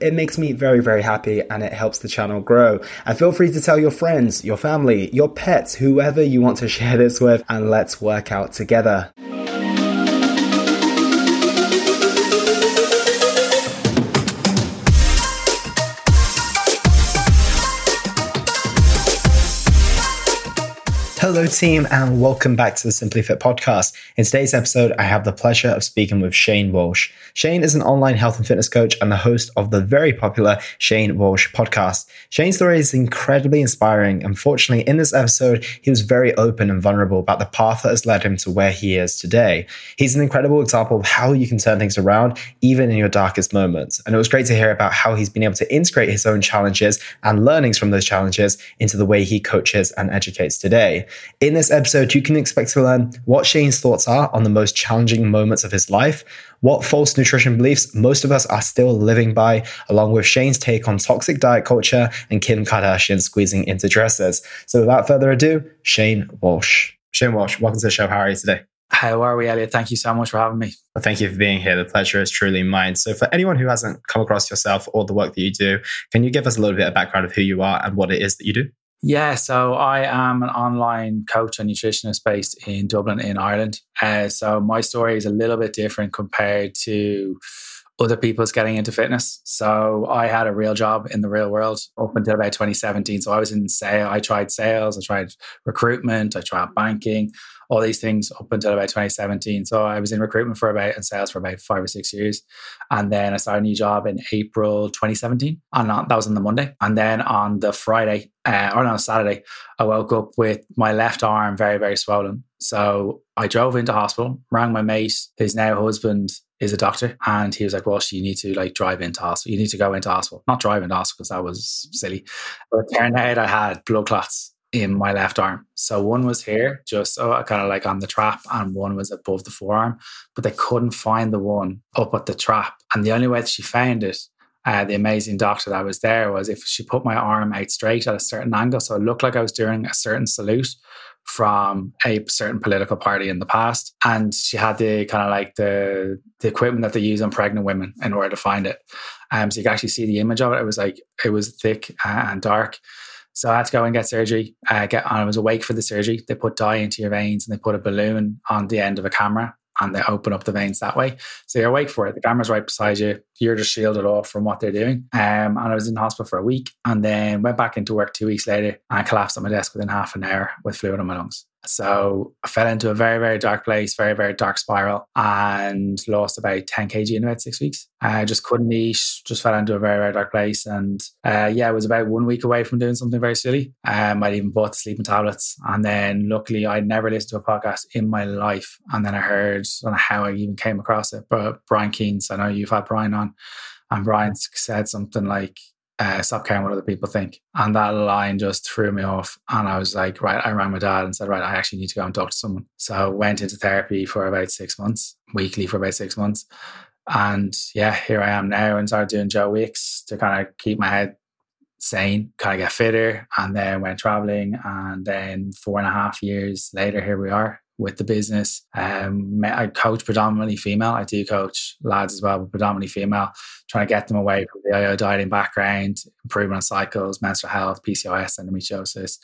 It makes me very, very happy and it helps the channel grow. And feel free to tell your friends, your family, your pets, whoever you want to share this with, and let's work out together. Hello, team, and welcome back to the Simply Fit podcast. In today's episode, I have the pleasure of speaking with Shane Walsh. Shane is an online health and fitness coach and the host of the very popular Shane Walsh podcast. Shane's story is incredibly inspiring. Unfortunately, in this episode, he was very open and vulnerable about the path that has led him to where he is today. He's an incredible example of how you can turn things around, even in your darkest moments. And it was great to hear about how he's been able to integrate his own challenges and learnings from those challenges into the way he coaches and educates today. In this episode, you can expect to learn what Shane's thoughts are on the most challenging moments of his life, what false nutrition beliefs most of us are still living by, along with Shane's take on toxic diet culture and Kim Kardashian squeezing into dresses. So without further ado, Shane Walsh. Shane Walsh, welcome to the show. How are you today? How are we, Elliot? Thank you so much for having me. Well, thank you for being here. The pleasure is truly mine. So, for anyone who hasn't come across yourself or the work that you do, can you give us a little bit of background of who you are and what it is that you do? Yeah, so I am an online coach and nutritionist based in Dublin, in Ireland. Uh, so my story is a little bit different compared to other people's getting into fitness. So I had a real job in the real world up until about 2017. So I was in sale. I tried sales, I tried recruitment, I tried banking, all these things up until about 2017. So I was in recruitment for about and sales for about five or six years. And then I started a new job in April 2017. And that was on the Monday. And then on the Friday, uh, or no, Saturday, I woke up with my left arm very, very swollen. So I drove into hospital, rang my mate, his now husband is a doctor, and he was like, "Well, you need to like drive into hospital. You need to go into hospital, not drive into hospital because that was silly." But it turned out I had blood clots in my left arm. So one was here, just so kind of like on the trap, and one was above the forearm. But they couldn't find the one up at the trap, and the only way that she found it. Uh, the amazing doctor that was there was if she put my arm out straight at a certain angle, so it looked like I was doing a certain salute, from a certain political party in the past. And she had the kind of like the the equipment that they use on pregnant women in order to find it. Um, so you can actually see the image of it. It was like it was thick and dark. So I had to go and get surgery. Uh, get I was awake for the surgery. They put dye into your veins and they put a balloon on the end of a camera and they open up the veins that way. So you're awake for it. The camera's right beside you. You're just shielded off from what they're doing. Um, and I was in hospital for a week and then went back into work two weeks later and collapsed on my desk within half an hour with fluid in my lungs. So I fell into a very, very dark place, very, very dark spiral, and lost about 10 kg in about six weeks. I just couldn't eat, just fell into a very, very dark place. And uh, yeah, I was about one week away from doing something very silly. Um, I'd even bought the sleeping tablets. And then luckily, I'd never listened to a podcast in my life. And then I heard, I how I even came across it, but Brian Keane, I know you've had Brian on. And Brian said something like, uh, stop caring what other people think. And that line just threw me off. And I was like, right, I rang my dad and said, right, I actually need to go and talk to someone. So I went into therapy for about six months, weekly for about six months. And yeah, here I am now and started doing Joe Wicks to kind of keep my head sane, kind of get fitter. And then went traveling. And then four and a half years later, here we are with the business. Um, I coach predominantly female. I do coach lads as well, but predominantly female, trying to get them away from the yo-yo dieting background, improvement on cycles, menstrual health, PCOS, endometriosis,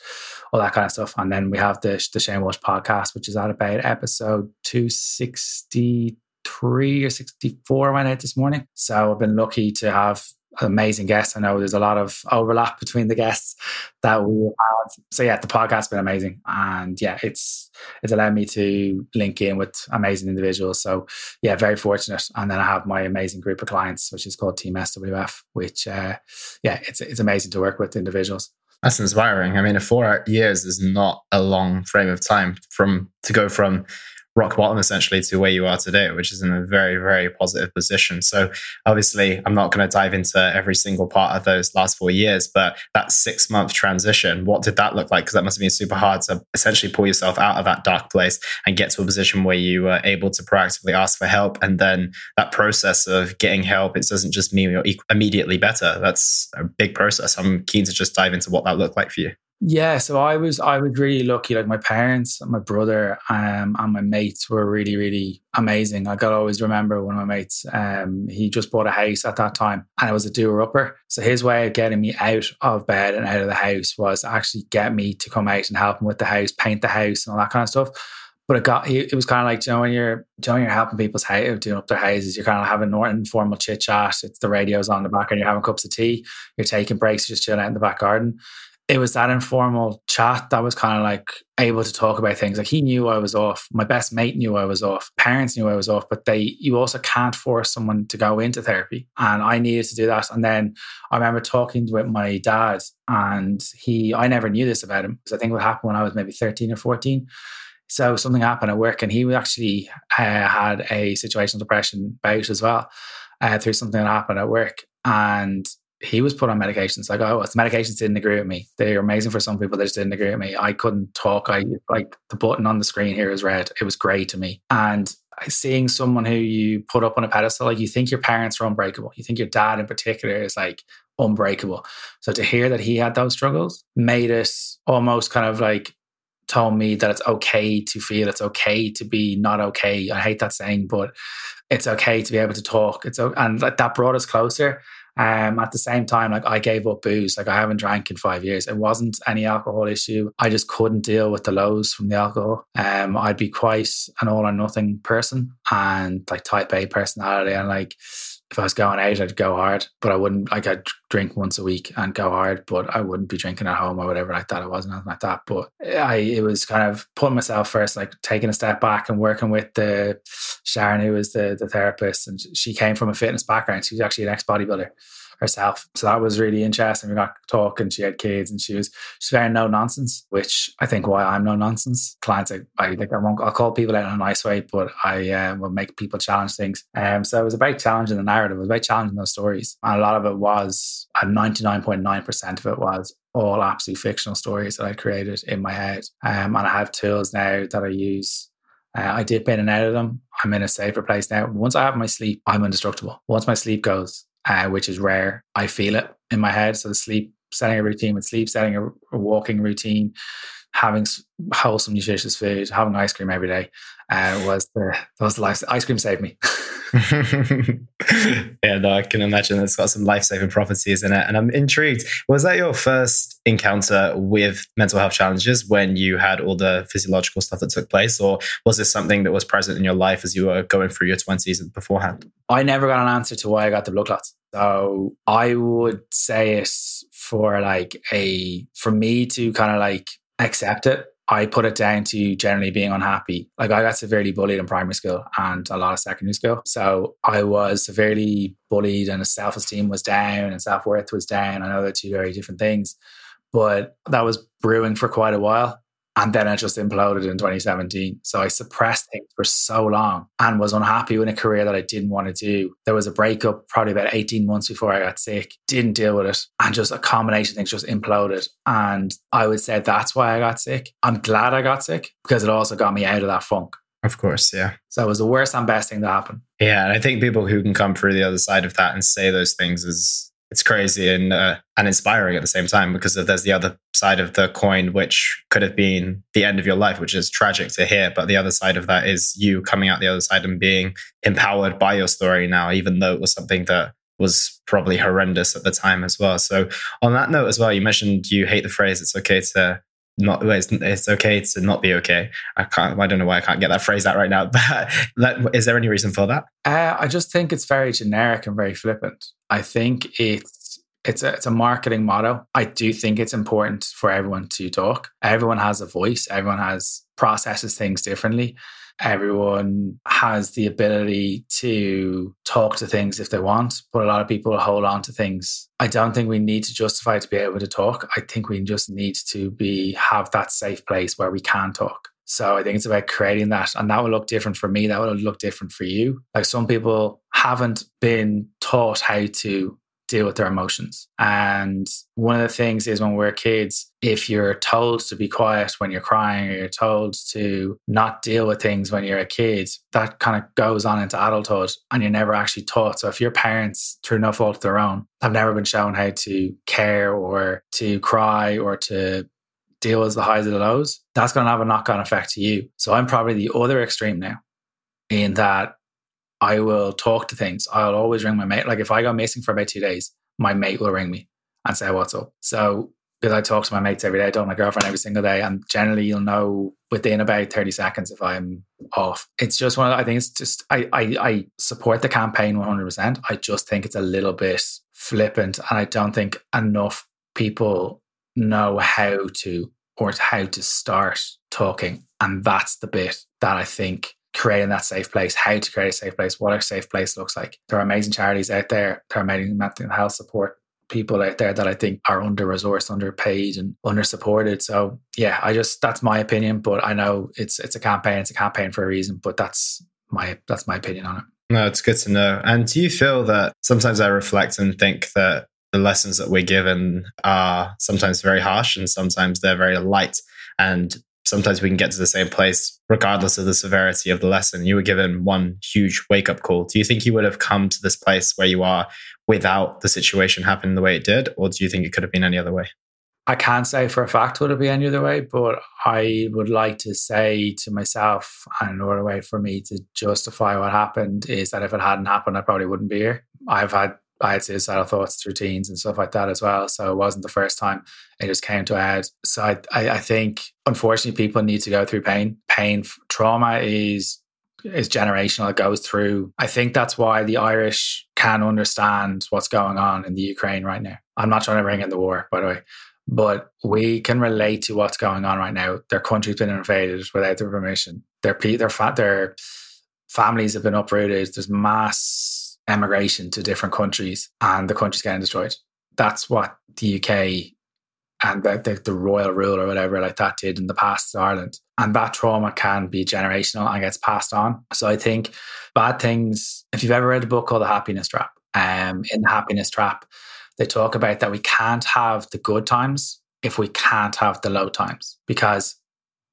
all that kind of stuff. And then we have the, the Shane Walsh podcast, which is at about episode 263 or 64 I went out this morning. So I've been lucky to have amazing guests. I know there's a lot of overlap between the guests that we had. So yeah, the podcast's been amazing, and yeah, it's it's allowed me to link in with amazing individuals. So yeah, very fortunate. And then I have my amazing group of clients, which is called Team SWF, which uh, yeah, it's it's amazing to work with individuals. That's inspiring. I mean, four years is not a long frame of time from to go from rock bottom essentially to where you are today, which is in a very, very positive position. So obviously, I'm not going to dive into every single part of those last four years, but that six month transition, what did that look like? Because that must have been super hard to essentially pull yourself out of that dark place and get to a position where you were able to proactively ask for help. And then that process of getting help, it doesn't just mean you're immediately better. That's a big process. I'm keen to just dive into what that looked like for you. Yeah, so I was I was really lucky. Like my parents, my brother, um, and my mates were really really amazing. Like I always remember one of my mates. Um, he just bought a house at that time, and it was a doer upper. So his way of getting me out of bed and out of the house was actually get me to come out and help him with the house, paint the house, and all that kind of stuff. But it got it was kind of like you know when you're you know, when you're helping people's house doing up their houses, you're kind of having an informal chit chat. It's the radios on the back, and you're having cups of tea. You're taking breaks, just chilling out in the back garden it was that informal chat that was kind of like able to talk about things. Like he knew I was off. My best mate knew I was off. Parents knew I was off, but they, you also can't force someone to go into therapy. And I needed to do that. And then I remember talking with my dad and he, I never knew this about him because I think what happened when I was maybe 13 or 14. So something happened at work and he actually uh, had a situational depression bout as well uh, through something that happened at work. And he was put on medications. Like, oh, the medications didn't agree with me. They are amazing for some people. They just didn't agree with me. I couldn't talk. I like the button on the screen here is red. It was grey to me. And seeing someone who you put up on a pedestal, like you think your parents are unbreakable. You think your dad in particular is like unbreakable. So to hear that he had those struggles made it almost kind of like told me that it's okay to feel it's okay to be not okay. I hate that saying, but it's okay to be able to talk. It's and that brought us closer. Um, at the same time, like I gave up booze. Like I haven't drank in five years. It wasn't any alcohol issue. I just couldn't deal with the lows from the alcohol. Um, I'd be quite an all or nothing person and like type A personality. And like if I was going out, I'd go hard, but I wouldn't like I'd drink once a week and go hard, but I wouldn't be drinking at home or whatever like that. It wasn't anything like that. But I it was kind of putting myself first, like taking a step back and working with the Sharon, who was the the therapist, and she came from a fitness background. She was actually an ex bodybuilder herself. So that was really interesting. We got talking. She had kids, and she was she's very no nonsense, which I think why I'm no nonsense. Clients, I, I like I won't I'll call people out in a nice way, but I uh, will make people challenge things. Um, so it was about challenging the narrative. It was about challenging those stories, and a lot of it was, nine percent of it was all absolute fictional stories that I created in my head. Um, and I have tools now that I use uh, I dip in and out of them. I'm in a safer place now. Once I have my sleep, I'm indestructible. Once my sleep goes, uh, which is rare. I feel it in my head. So the sleep, setting a routine with sleep, setting a, a walking routine, having wholesome, nutritious food, having ice cream every day uh, was the was the life. Ice cream saved me. yeah, no, I can imagine it's got some life saving properties in it. And I'm intrigued. Was that your first encounter with mental health challenges when you had all the physiological stuff that took place? Or was this something that was present in your life as you were going through your 20s and beforehand? I never got an answer to why I got the blood clots. So I would say it for like a, for me to kind of like accept it I put it down to generally being unhappy. Like I got severely bullied in primary school and a lot of secondary school. So I was severely bullied and self esteem was down and self worth was down. I know they're two very different things, but that was brewing for quite a while. And then it just imploded in 2017. So I suppressed things for so long and was unhappy with a career that I didn't want to do. There was a breakup probably about 18 months before I got sick, didn't deal with it. And just a combination of things just imploded. And I would say that's why I got sick. I'm glad I got sick because it also got me out of that funk. Of course, yeah. So it was the worst and best thing to happen. Yeah. And I think people who can come through the other side of that and say those things is it's crazy and uh, and inspiring at the same time because there's the other side of the coin which could have been the end of your life which is tragic to hear but the other side of that is you coming out the other side and being empowered by your story now even though it was something that was probably horrendous at the time as well. So on that note as well you mentioned you hate the phrase it's okay to not it's, it's okay to not be okay. I can't. I don't know why I can't get that phrase out right now. But is there any reason for that? Uh, I just think it's very generic and very flippant. I think it's it's a, it's a marketing motto. I do think it's important for everyone to talk. Everyone has a voice. Everyone has processes things differently. Everyone has the ability to talk to things if they want, but a lot of people hold on to things. I don't think we need to justify to be able to talk. I think we just need to be have that safe place where we can talk. So I think it's about creating that. And that will look different for me. That will look different for you. Like some people haven't been taught how to deal with their emotions. And one of the things is when we're kids, if you're told to be quiet when you're crying, or you're told to not deal with things when you're a kid, that kind of goes on into adulthood and you're never actually taught. So if your parents, through no fault of their own, have never been shown how to care or to cry or to deal with the highs and the lows, that's going to have a knock on effect to you. So I'm probably the other extreme now in that I will talk to things. I'll always ring my mate. Like if I go missing for about two days, my mate will ring me and say, What's up? So because I talk to my mates every day, I talk to my girlfriend every single day. And generally you'll know within about 30 seconds if I'm off. It's just one of I think it's just I, I I support the campaign 100%. I just think it's a little bit flippant and I don't think enough people know how to or how to start talking. And that's the bit that I think creating that safe place, how to create a safe place, what a safe place looks like. There are amazing charities out there. There are amazing mental health support people out there that I think are under resourced, underpaid, and under supported. So yeah, I just that's my opinion. But I know it's it's a campaign. It's a campaign for a reason. But that's my that's my opinion on it. No, it's good to know. And do you feel that sometimes I reflect and think that the lessons that we're given are sometimes very harsh and sometimes they're very light. And sometimes we can get to the same place regardless of the severity of the lesson. You were given one huge wake up call. Do you think you would have come to this place where you are without the situation happening the way it did? Or do you think it could have been any other way? I can't say for a fact would it be any other way, but I would like to say to myself, and another way for me to justify what happened is that if it hadn't happened, I probably wouldn't be here. I've had I had suicidal thoughts, routines, and stuff like that as well. So it wasn't the first time it just came to a head. So I, I, I think, unfortunately, people need to go through pain. Pain, trauma is is generational. It goes through. I think that's why the Irish can understand what's going on in the Ukraine right now. I'm not trying to bring in the war, by the way, but we can relate to what's going on right now. Their country's been invaded without their permission. Their their their families have been uprooted. There's mass emigration to different countries and the country's getting destroyed. That's what the UK and the, the, the, royal rule or whatever like that did in the past to Ireland. And that trauma can be generational and gets passed on. So I think bad things, if you've ever read a book called The Happiness Trap, um, in The Happiness Trap, they talk about that we can't have the good times if we can't have the low times because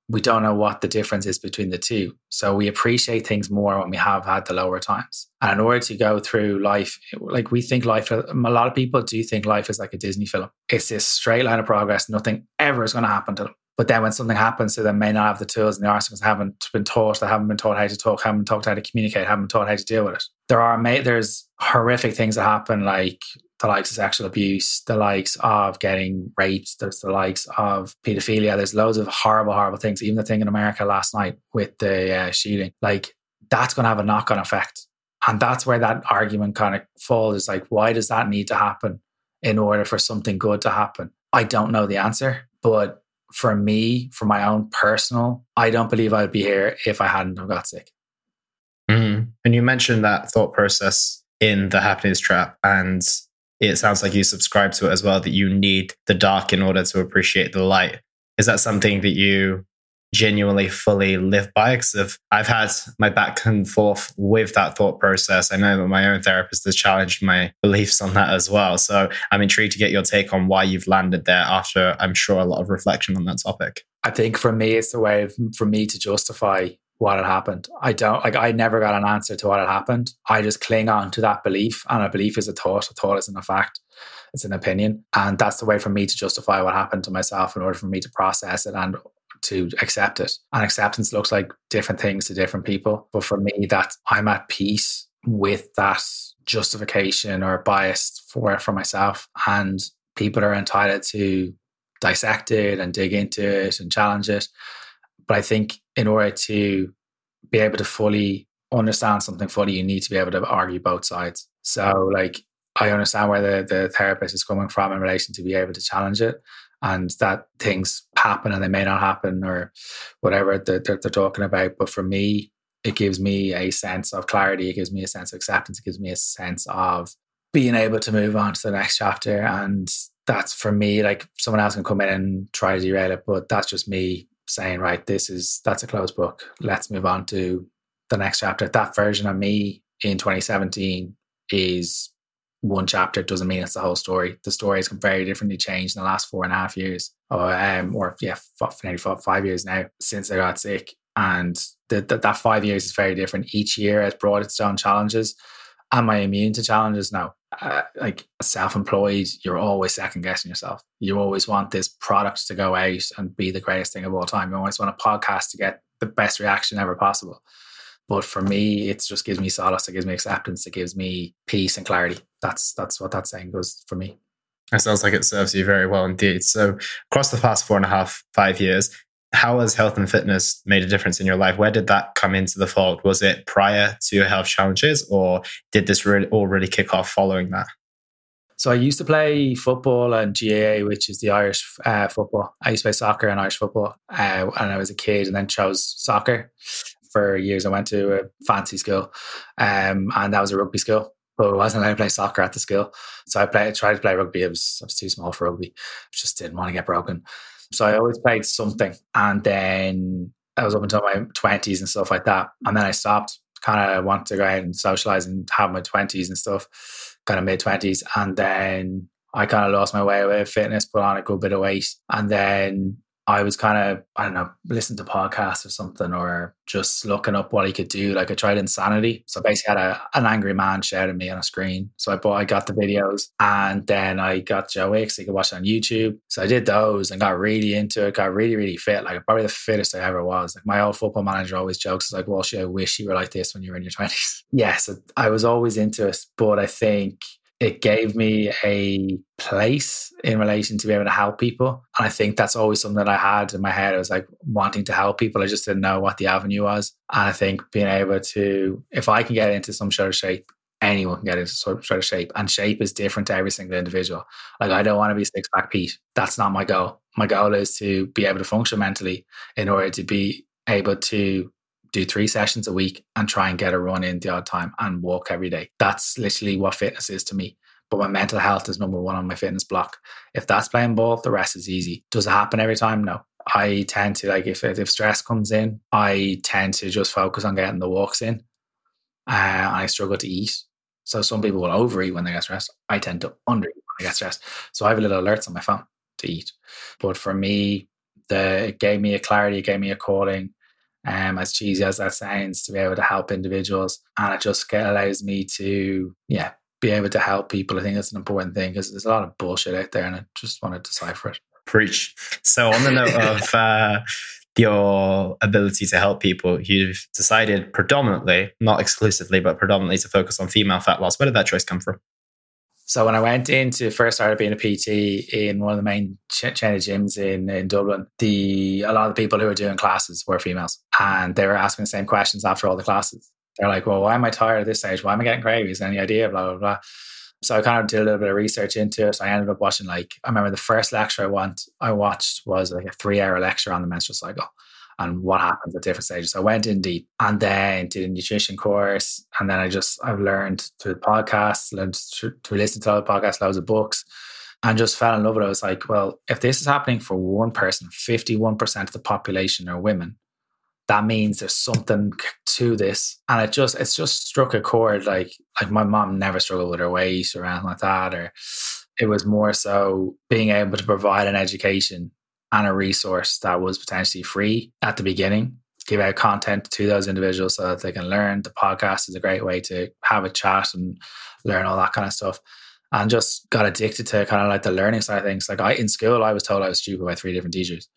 we don't know what the difference is between the two. So we appreciate things more when we have had the lower times. And in order to go through life, like we think life, a lot of people do think life is like a Disney film. It's this straight line of progress. Nothing ever is going to happen to them. But then when something happens to them, may not have the tools and the arsenals haven't been taught, they haven't been taught how to talk, haven't been taught how to communicate, haven't been taught how to deal with it. There are there's horrific things that happen, like the likes of sexual abuse, the likes of getting raped, there's the likes of pedophilia. There's loads of horrible, horrible things. Even the thing in America last night with the uh, shooting, like that's going to have a knock on effect. And that's where that argument kind of falls. Is like, why does that need to happen in order for something good to happen? I don't know the answer, but for me, for my own personal, I don't believe I'd be here if I hadn't have got sick. Mm-hmm. And you mentioned that thought process in the happiness trap, and it sounds like you subscribe to it as well that you need the dark in order to appreciate the light. Is that something that you genuinely fully live by? Because I've had my back and forth with that thought process. I know that my own therapist has challenged my beliefs on that as well. So I'm intrigued to get your take on why you've landed there after I'm sure a lot of reflection on that topic. I think for me, it's a way of, for me to justify what had happened. I don't like I never got an answer to what had happened. I just cling on to that belief. And a belief is a thought. A thought isn't a fact. It's an opinion. And that's the way for me to justify what happened to myself in order for me to process it and to accept it. And acceptance looks like different things to different people. But for me, that I'm at peace with that justification or bias for for myself. And people are entitled to dissect it and dig into it and challenge it. But I think in order to be able to fully understand something fully, you need to be able to argue both sides. So, like, I understand where the, the therapist is coming from in relation to be able to challenge it and that things happen and they may not happen or whatever they're, they're, they're talking about. But for me, it gives me a sense of clarity. It gives me a sense of acceptance. It gives me a sense of being able to move on to the next chapter. And that's for me, like someone else can come in and try to derail it, but that's just me saying, right, this is, that's a closed book. Let's move on to the next chapter. That version of me in 2017 is one chapter doesn't mean it's the whole story. The story has very differently changed in the last four and a half years, or um, or yeah, nearly five years now since I got sick. And the, the, that five years is very different. Each year has brought its own challenges. Am I immune to challenges? No. Uh, like self-employed, you're always second guessing yourself. You always want this product to go out and be the greatest thing of all time. You always want a podcast to get the best reaction ever possible. But for me, it just gives me solace. It gives me acceptance. It gives me peace and clarity. That's that's what that saying goes for me. It sounds like it serves you very well indeed. So across the past four and a half, five years, how has health and fitness made a difference in your life? Where did that come into the fold? Was it prior to your health challenges, or did this really all really kick off following that? So I used to play football and GAA, which is the Irish uh, football. I used to play soccer and Irish football, uh, and I was a kid, and then chose soccer for years. I went to a fancy school, um, and that was a rugby school. But I wasn't allowed to play soccer at the school, so I played. Tried to play rugby. I was, I was too small for rugby. I Just didn't want to get broken. So I always played something, and then I was up until my twenties and stuff like that, and then I stopped. Kind of wanted to go out and socialize and have my twenties and stuff, kind of mid twenties, and then I kind of lost my way with fitness, put on a good bit of weight, and then I was kind of, I don't know, listening to podcasts or something, or just looking up what he could do. Like I tried Insanity. So basically had a, an angry man shouting me on a screen. So I bought, I got the videos and then I got Joe Wicks. You could watch it on YouTube. So I did those and got really into it, got really, really fit. Like probably the fittest I ever was. Like my old football manager always jokes, like, well, she I wish you were like this when you were in your 20s. yes, I was always into it. But I think it gave me a place in relation to be able to help people. And I think that's always something that I had in my head. I was like wanting to help people. I just didn't know what the avenue was. And I think being able to, if I can get into some sort of shape, anyone can get into some sort of shape. And shape is different to every single individual. Like I don't want to be six pack Pete. That's not my goal. My goal is to be able to function mentally in order to be able to do three sessions a week and try and get a run in the odd time and walk every day. That's literally what fitness is to me. But my mental health is number one on my fitness block. If that's playing ball, the rest is easy. Does it happen every time? No. I tend to like if if stress comes in, I tend to just focus on getting the walks in. Uh, I struggle to eat. So some people will overeat when they get stressed. I tend to undereat when I get stressed. So I have a little alerts on my phone to eat. But for me, the it gave me a clarity, it gave me a calling um, as cheesy as that sounds, to be able to help individuals. And it just allows me to, yeah, be able to help people. I think that's an important thing because there's a lot of bullshit out there and I just want to decipher it. Preach. So, on the note of uh, your ability to help people, you've decided predominantly, not exclusively, but predominantly to focus on female fat loss. Where did that choice come from? So when I went into first started being a PT in one of the main ch- chain of gyms in, in Dublin, the a lot of the people who were doing classes were females, and they were asking the same questions after all the classes. They're like, "Well, why am I tired at this stage? Why am I getting cravies? Any idea?" Blah blah blah. So I kind of did a little bit of research into it. So I ended up watching like I remember the first lecture I want I watched was like a three hour lecture on the menstrual cycle and what happens at different stages. So I went in deep and then did a nutrition course. And then I just, I've learned through podcasts, learned to, through listening to other podcasts, loads of books, and just fell in love with it. I was like, well, if this is happening for one person, 51% of the population are women, that means there's something to this. And it just, it's just struck a chord. Like, like my mom never struggled with her weight or anything like that. Or it was more so being able to provide an education and a resource that was potentially free at the beginning. Give out content to those individuals so that they can learn. The podcast is a great way to have a chat and learn all that kind of stuff. And just got addicted to kind of like the learning side of things. Like i in school i was told i was stupid by three different teachers.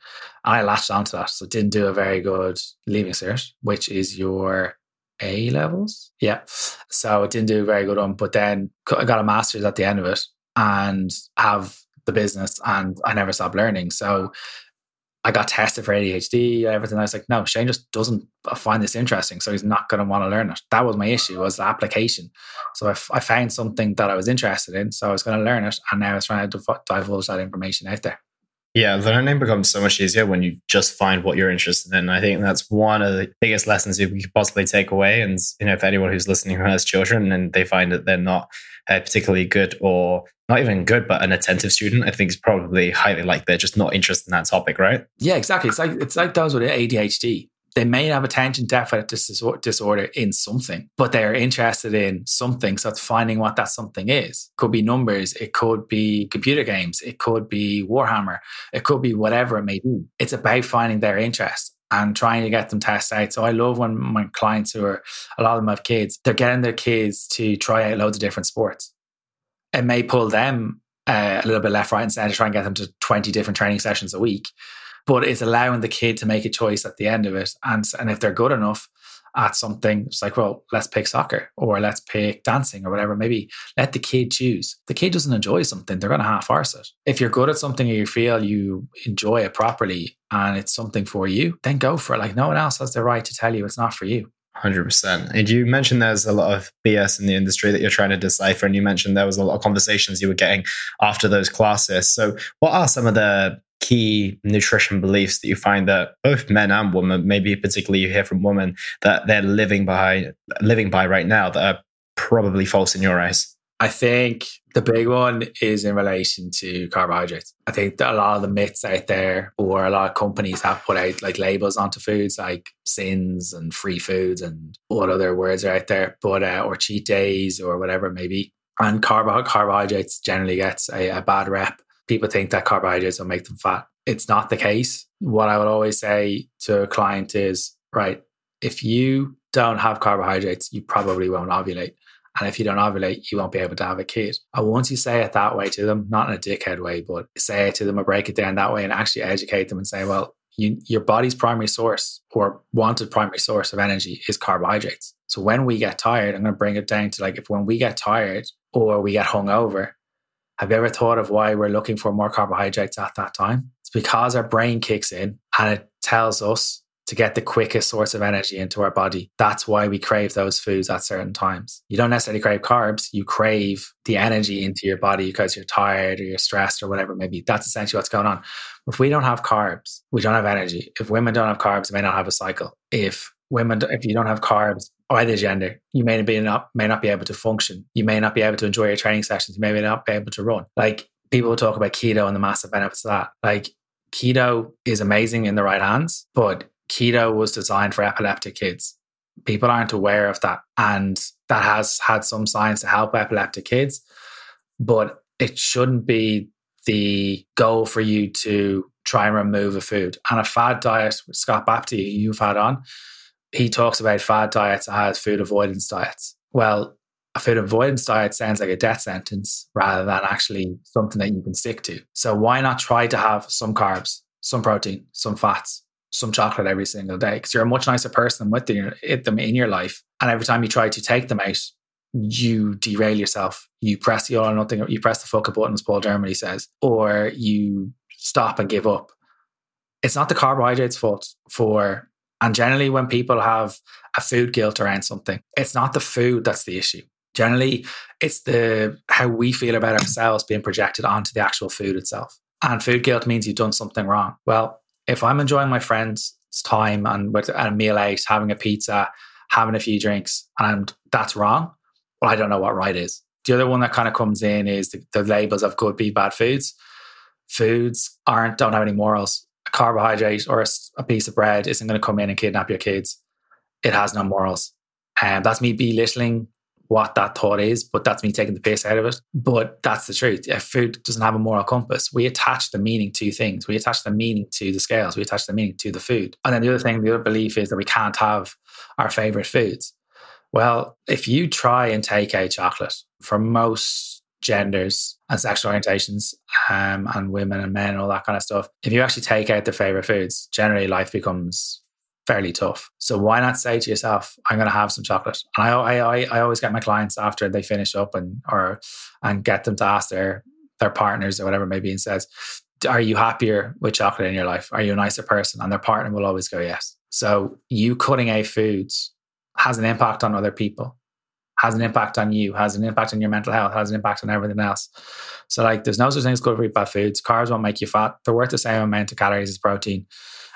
And i latched onto that so didn't do a very good leaving cert which is your a levels? Yeah. So it didn't do a very good one but then i got a master's at the end of it and have the business and I never stopped learning. So I got tested for ADHD, everything. I was like, no, Shane just doesn't uh, find this interesting, so he's not going to want to learn it. That was my issue, was the application. So I, f- I found something that I was interested in, so I was going to learn it, and now I was trying to divulge that information out there. Yeah, learning becomes so much easier when you just find what you're interested in. I think that's one of the biggest lessons you could possibly take away. And you know, if anyone who's listening who has children and they find that they're not uh, particularly good or not even good, but an attentive student, I think is probably highly like they're just not interested in that topic, right? Yeah, exactly. It's like it's like those with ADHD they may have attention deficit disorder in something, but they're interested in something. So it's finding what that something is. Could be numbers, it could be computer games, it could be Warhammer, it could be whatever it may be. It's about finding their interest and trying to get them tested out. So I love when my clients who are a lot of them have kids, they're getting their kids to try out loads of different sports. It may pull them uh, a little bit left, right, and center, try and get them to 20 different training sessions a week but it's allowing the kid to make a choice at the end of it. And, and if they're good enough at something, it's like, well, let's pick soccer or let's pick dancing or whatever. Maybe let the kid choose. The kid doesn't enjoy something, they're going to half arse it. If you're good at something or you feel you enjoy it properly and it's something for you, then go for it. Like no one else has the right to tell you it's not for you. 100%. And you mentioned there's a lot of BS in the industry that you're trying to decipher. And you mentioned there was a lot of conversations you were getting after those classes. So, what are some of the key nutrition beliefs that you find that both men and women, maybe particularly you hear from women, that they're living by living by right now that are probably false in your eyes? I think the big one is in relation to carbohydrates. I think that a lot of the myths out there, or a lot of companies have put out like labels onto foods like sins and free foods and what other words are out there, but uh, or cheat days or whatever it may be. And carb- carbohydrates generally gets a, a bad rep people think that carbohydrates will make them fat. It's not the case. What I would always say to a client is, right, if you don't have carbohydrates, you probably won't ovulate. And if you don't ovulate, you won't be able to have a kid. And once you say it that way to them, not in a dickhead way, but say it to them or break it down that way and actually educate them and say, well, you, your body's primary source or wanted primary source of energy is carbohydrates. So when we get tired, I'm going to bring it down to like if when we get tired or we get hungover, have you ever thought of why we're looking for more carbohydrates at that time? It's because our brain kicks in and it tells us to get the quickest source of energy into our body. That's why we crave those foods at certain times. You don't necessarily crave carbs, you crave the energy into your body because you're tired or you're stressed or whatever it may be. That's essentially what's going on. If we don't have carbs, we don't have energy. If women don't have carbs, they may not have a cycle. If women, if you don't have carbs, either gender, you may be not may not be able to function. You may not be able to enjoy your training sessions. You may not be able to run. Like people talk about keto and the massive benefits of that. Like keto is amazing in the right hands, but keto was designed for epileptic kids. People aren't aware of that, and that has had some science to help epileptic kids, but it shouldn't be the goal for you to try and remove a food. And a fad diet, Scott Baptie, you've had on, he talks about fad diets as food avoidance diets. Well, a food avoidance diet sounds like a death sentence rather than actually something that you can stick to. So why not try to have some carbs, some protein, some fats, some chocolate every single day? Because you're a much nicer person with them in your life. And every time you try to take them out, you derail yourself. You press the all or nothing, you press the fuck button, as Paul Dermody says, or you stop and give up. It's not the carbohydrates' fault for and generally, when people have a food guilt around something, it's not the food that's the issue. Generally, it's the how we feel about ourselves being projected onto the actual food itself. And food guilt means you've done something wrong. Well, if I'm enjoying my friend's time and at a meal out, having a pizza, having a few drinks, and that's wrong, well, I don't know what right is. The other one that kind of comes in is the, the labels of good, be bad foods. Foods aren't don't have any morals a carbohydrate or a, a piece of bread isn't going to come in and kidnap your kids. It has no morals. And that's me belittling what that thought is, but that's me taking the piss out of it. But that's the truth. If food doesn't have a moral compass, we attach the meaning to things. We attach the meaning to the scales. We attach the meaning to the food. And then the other thing, the other belief is that we can't have our favorite foods. Well, if you try and take out chocolate for most genders and sexual orientations um, and women and men and all that kind of stuff, if you actually take out their favorite foods, generally life becomes fairly tough. So why not say to yourself, I'm going to have some chocolate? And I, I, I always get my clients after they finish up and or and get them to ask their their partners or whatever maybe and says, Are you happier with chocolate in your life? Are you a nicer person? And their partner will always go, Yes. So you cutting out foods has an impact on other people, has an impact on you, has an impact on your mental health, has an impact on everything else. So like there's no such thing as good for bad foods. Carbs won't make you fat. They're worth the same amount of calories as protein.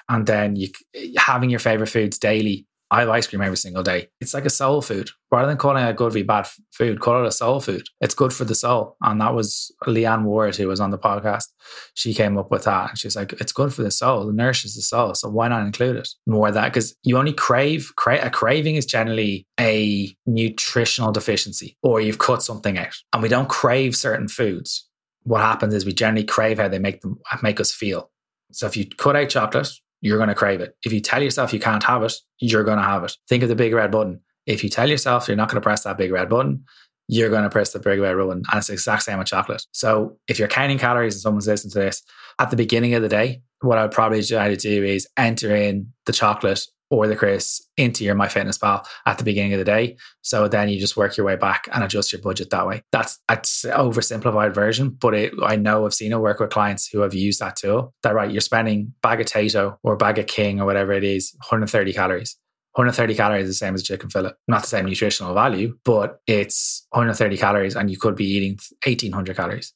And then you having your favorite foods daily I have ice cream every single day. It's like a soul food. Rather than calling it a good v bad food, call it a soul food. It's good for the soul. And that was Leanne Ward, who was on the podcast. She came up with that. And she was like, it's good for the soul. It nourishes the soul. So why not include it? More of that. Because you only crave, cra- a craving is generally a nutritional deficiency or you've cut something out. And we don't crave certain foods. What happens is we generally crave how they make them make us feel. So if you cut out chocolate, you're going to crave it. If you tell yourself you can't have it, you're going to have it. Think of the big red button. If you tell yourself you're not going to press that big red button, you're going to press the big red button. And it's the exact same with chocolate. So if you're counting calories and someone's listening to this, at the beginning of the day, what I'd probably try to do is enter in the chocolate or the Chris into your MyFitnessPal at the beginning of the day. So then you just work your way back and adjust your budget that way. That's an oversimplified version, but it, I know I've seen it work with clients who have used that tool. That right, you're spending bag of Tayto or bag of King or whatever it is, 130 calories. 130 calories is the same as chicken fillet. Not the same nutritional value, but it's 130 calories and you could be eating 1800 calories.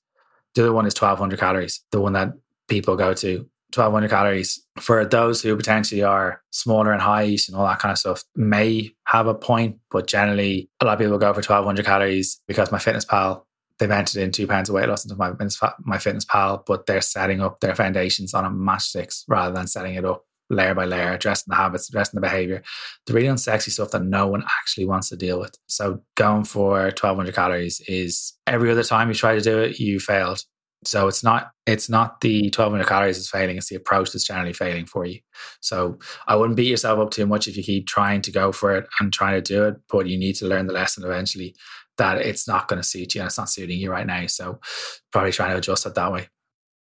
The other one is 1200 calories, the one that people go to 1200 calories for those who potentially are smaller and height and all that kind of stuff may have a point, but generally a lot of people go for 1200 calories because my fitness pal they've entered in two pounds of weight loss into my my fitness pal, but they're setting up their foundations on a matchsticks rather than setting it up layer by layer, addressing the habits, addressing the behavior, the really unsexy stuff that no one actually wants to deal with. So going for 1200 calories is every other time you try to do it, you failed. So it's not it's not the 1200 calories is failing, it's the approach that's generally failing for you. So I wouldn't beat yourself up too much if you keep trying to go for it and trying to do it, but you need to learn the lesson eventually that it's not going to suit you and it's not suiting you right now. So probably trying to adjust it that way.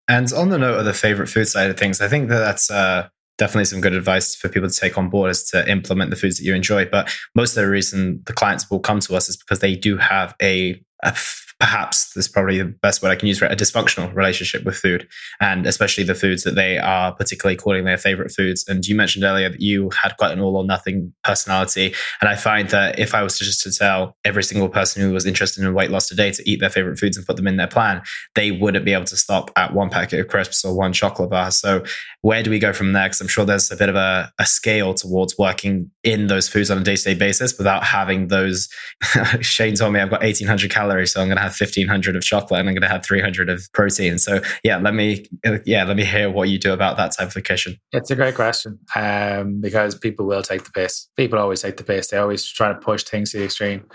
And on the note of the favorite food side of things, I think that that's uh, definitely some good advice for people to take on board is to implement the foods that you enjoy. But most of the reason the clients will come to us is because they do have a, a perhaps this is probably the best word I can use for it, a dysfunctional relationship with food, and especially the foods that they are particularly calling their favorite foods. And you mentioned earlier that you had quite an all or nothing personality. And I find that if I was just to tell every single person who was interested in weight loss today to eat their favorite foods and put them in their plan, they wouldn't be able to stop at one packet of crisps or one chocolate bar. So where do we go from there? Because I'm sure there's a bit of a, a scale towards working in those foods on a day to day basis without having those. Shane told me I've got 1800 calories, so I'm going to have 1500 of chocolate and I'm going to have 300 of protein. So yeah, let me yeah let me hear what you do about that type of kitchen. It's a great question um, because people will take the piss. People always take the piss. They always try to push things to the extreme.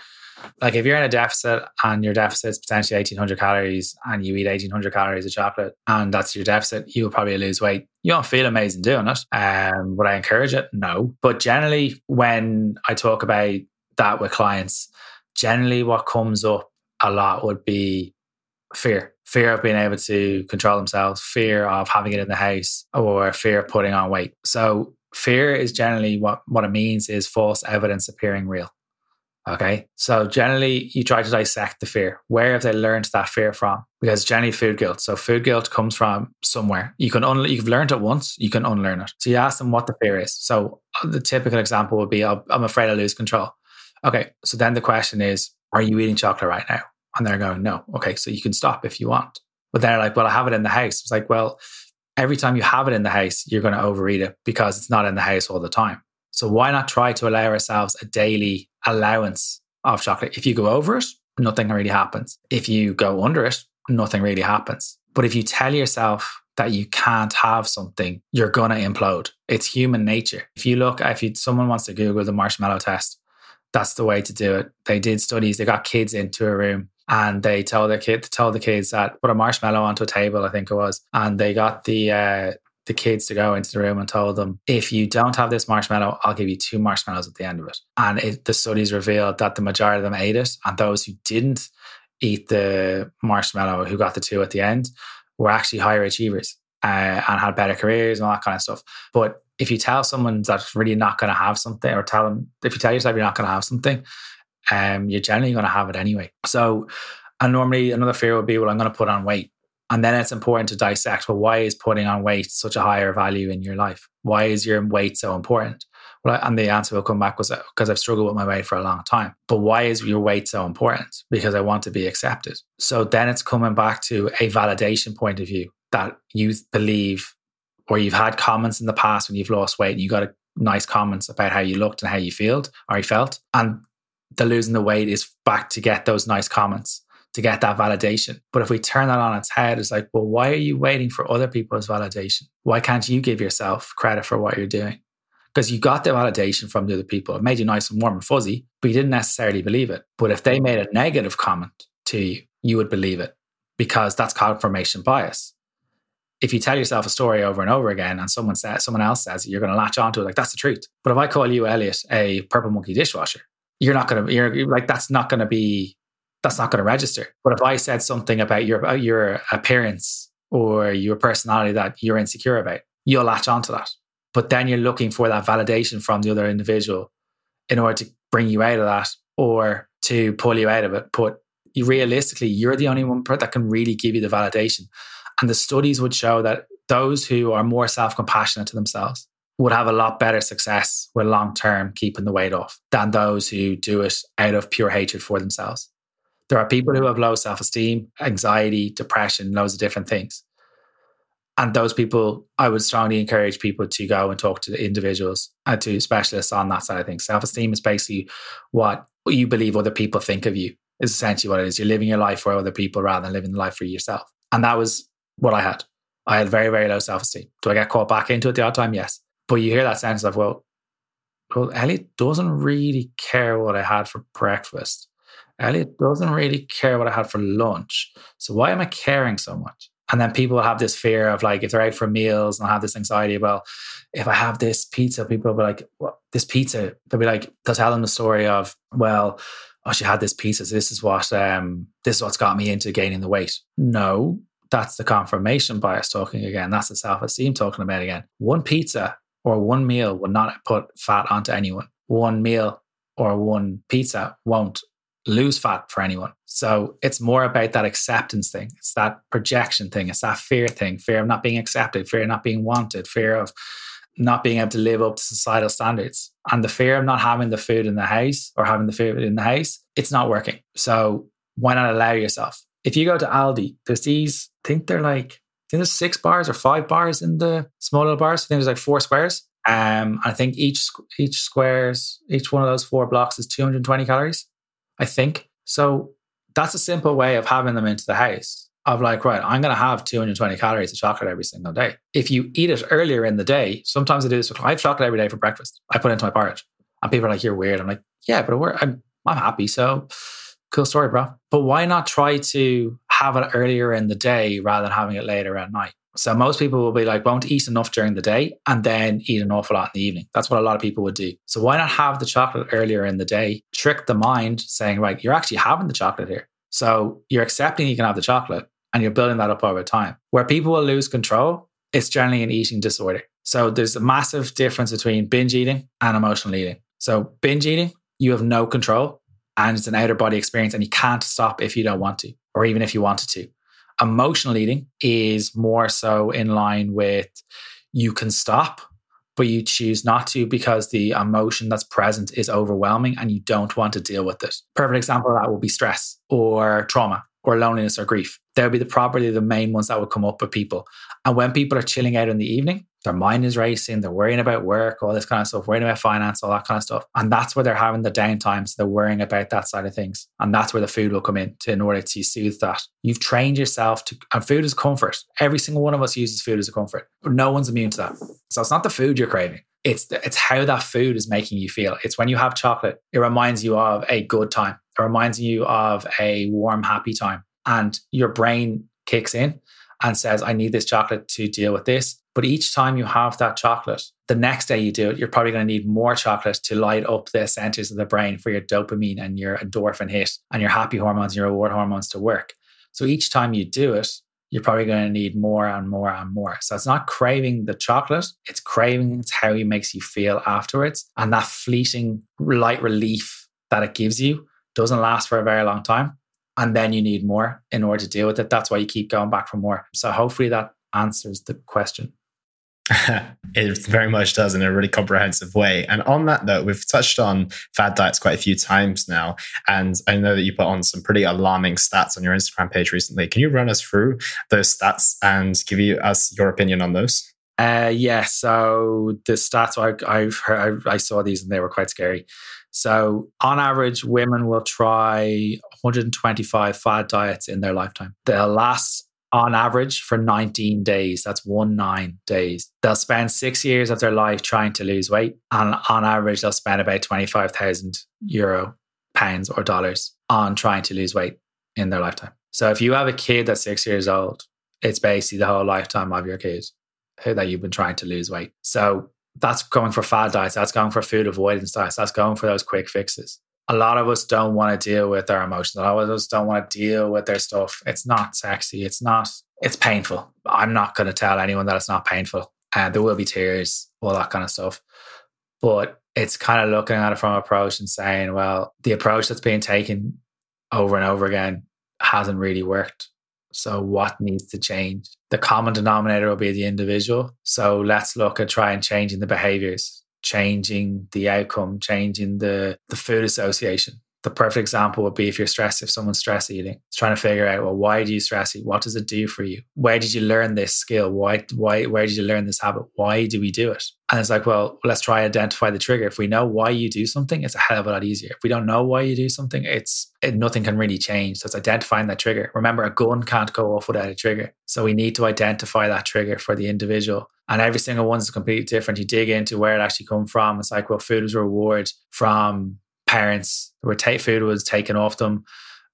Like if you're in a deficit and your deficit is potentially 1800 calories and you eat 1800 calories of chocolate and that's your deficit, you will probably lose weight. You don't feel amazing doing it. Um, would I encourage it? No. But generally, when I talk about that with clients, generally what comes up a lot would be fear fear of being able to control themselves, fear of having it in the house, or fear of putting on weight. So, fear is generally what, what it means is false evidence appearing real. Okay. So, generally, you try to dissect the fear. Where have they learned that fear from? Because generally, food guilt. So, food guilt comes from somewhere. You can un- you've learned it once, you can unlearn it. So, you ask them what the fear is. So, uh, the typical example would be I'm afraid I lose control. Okay. So, then the question is, are you eating chocolate right now? And they're going, no. Okay, so you can stop if you want. But they're like, well, I have it in the house. It's like, well, every time you have it in the house, you're going to overeat it because it's not in the house all the time. So why not try to allow ourselves a daily allowance of chocolate? If you go over it, nothing really happens. If you go under it, nothing really happens. But if you tell yourself that you can't have something, you're to implode. It's human nature. If you look, if you, someone wants to Google the marshmallow test, that's the way to do it. They did studies, they got kids into a room and they told the kid told the kids that put a marshmallow onto a table, I think it was, and they got the uh, the kids to go into the room and told them, if you don't have this marshmallow, I'll give you two marshmallows at the end of it. And it, the studies revealed that the majority of them ate it, and those who didn't eat the marshmallow, who got the two at the end, were actually higher achievers uh, and had better careers and all that kind of stuff. But if you tell someone that's really not going to have something, or tell them if you tell yourself you're not going to have something, um, you're generally going to have it anyway. So And normally another fear would be, well, I'm going to put on weight. And then it's important to dissect, well, why is putting on weight such a higher value in your life? Why is your weight so important? Well, and the answer will come back was uh, because I've struggled with my weight for a long time. But why is your weight so important? Because I want to be accepted. So then it's coming back to a validation point of view that you believe or you've had comments in the past when you've lost weight and you got a nice comments about how you looked and how you felt or you felt. And the losing the weight is back to get those nice comments, to get that validation. But if we turn that on its head, it's like, well, why are you waiting for other people's validation? Why can't you give yourself credit for what you're doing? Because you got the validation from the other people. It made you nice and warm and fuzzy, but you didn't necessarily believe it. But if they made a negative comment to you, you would believe it because that's confirmation bias if you tell yourself a story over and over again and someone says someone else says it, you're going to latch onto it like that's the truth. But if I call you Elliot a purple monkey dishwasher, you're not going to you're like that's not going to be that's not going to register. But if I said something about your about your appearance or your personality that you're insecure about, you'll latch onto that. But then you're looking for that validation from the other individual in order to bring you out of that or to pull you out of it. But realistically, you're the only one that can really give you the validation. And the studies would show that those who are more self compassionate to themselves would have a lot better success with long term keeping the weight off than those who do it out of pure hatred for themselves. There are people who have low self esteem, anxiety, depression, loads of different things. And those people, I would strongly encourage people to go and talk to the individuals and to specialists on that side of things. Self esteem is basically what you believe other people think of you, is essentially what it is. You're living your life for other people rather than living the life for yourself. And that was what I had. I had very, very low self esteem. Do I get caught back into it the odd time? Yes. But you hear that sense of, well, well, Elliot doesn't really care what I had for breakfast. Elliot doesn't really care what I had for lunch. So why am I caring so much? And then people have this fear of like, if they're out for meals and I have this anxiety, well, if I have this pizza, people will be like, what? This pizza, they'll be like, they'll tell them the story of, well, oh, she had this pizza. So this is what, um, this is what's got me into gaining the weight. No, that's the confirmation bias talking again. That's the self esteem talking about again. One pizza or one meal will not put fat onto anyone. One meal or one pizza won't lose fat for anyone. So it's more about that acceptance thing. It's that projection thing. It's that fear thing fear of not being accepted, fear of not being wanted, fear of not being able to live up to societal standards. And the fear of not having the food in the house or having the food in the house, it's not working. So why not allow yourself? If you go to Aldi, there's these, I think they're like, I think there's six bars or five bars in the small little bars. I think there's like four squares. Um, I think each each squares, each one of those four blocks is 220 calories, I think. So that's a simple way of having them into the house. Of like, right, I'm going to have 220 calories of chocolate every single day. If you eat it earlier in the day, sometimes I do this. I have chocolate every day for breakfast. I put it into my porridge, and people are like, "You're weird." I'm like, "Yeah, but I'm I'm happy." So cool story, bro. But why not try to have it earlier in the day rather than having it later at night? So most people will be like, won't eat enough during the day and then eat an awful lot in the evening. That's what a lot of people would do. So why not have the chocolate earlier in the day? Trick the mind saying, right, you're actually having the chocolate here. So you're accepting you can have the chocolate and you're building that up over time. Where people will lose control, it's generally an eating disorder. So there's a massive difference between binge eating and emotional eating. So binge eating, you have no control and it's an outer body experience and you can't stop if you don't want to or even if you wanted to emotional eating is more so in line with you can stop but you choose not to because the emotion that's present is overwhelming and you don't want to deal with it. Perfect example of that would be stress or trauma or loneliness or grief. They would be the probably the main ones that would come up with people. And when people are chilling out in the evening their mind is racing, they're worrying about work, all this kind of stuff, worrying about finance, all that kind of stuff. And that's where they're having the downtime. So they're worrying about that side of things. And that's where the food will come in to in order to soothe that. You've trained yourself to and food is comfort. Every single one of us uses food as a comfort. But no one's immune to that. So it's not the food you're craving. It's the, it's how that food is making you feel. It's when you have chocolate, it reminds you of a good time. It reminds you of a warm, happy time. And your brain kicks in and says, I need this chocolate to deal with this. But each time you have that chocolate, the next day you do it, you're probably going to need more chocolate to light up the centers of the brain for your dopamine and your endorphin hit and your happy hormones and your reward hormones to work. So each time you do it, you're probably going to need more and more and more. So it's not craving the chocolate, it's craving it's how it makes you feel afterwards. And that fleeting light relief that it gives you doesn't last for a very long time. And then you need more in order to deal with it. That's why you keep going back for more. So hopefully that answers the question. it very much does in a really comprehensive way. And on that note, we've touched on fad diets quite a few times now. And I know that you put on some pretty alarming stats on your Instagram page recently. Can you run us through those stats and give you us your opinion on those? Uh, yeah. So the stats I, I've heard, I, I saw these and they were quite scary. So on average, women will try 125 fad diets in their lifetime. They'll last on average for 19 days. That's one nine days. They'll spend six years of their life trying to lose weight. And on average, they'll spend about 25,000 euro, pounds, or dollars on trying to lose weight in their lifetime. So if you have a kid that's six years old, it's basically the whole lifetime of your kid that you've been trying to lose weight. So that's going for fad diets. That's going for food avoidance diets. That's going for those quick fixes a lot of us don't want to deal with our emotions. A lot of us don't want to deal with their stuff. It's not sexy. It's not, it's painful. I'm not going to tell anyone that it's not painful. And there will be tears, all that kind of stuff. But it's kind of looking at it from approach and saying, well, the approach that's being taken over and over again hasn't really worked. So what needs to change? The common denominator will be the individual. So let's look at trying changing the behaviors changing the outcome, changing the, the food association. The perfect example would be if you're stressed, if someone's stress eating, it's trying to figure out, well, why do you stress eat? What does it do for you? Where did you learn this skill? Why, why, where did you learn this habit? Why do we do it? And it's like, well, let's try identify the trigger. If we know why you do something, it's a hell of a lot easier. If we don't know why you do something, it's it, nothing can really change. So it's identifying that trigger. Remember, a gun can't go off without a trigger. So we need to identify that trigger for the individual and every single one is completely different. You dig into where it actually come from. It's like, well, food was a reward from parents. Where take food was taken off them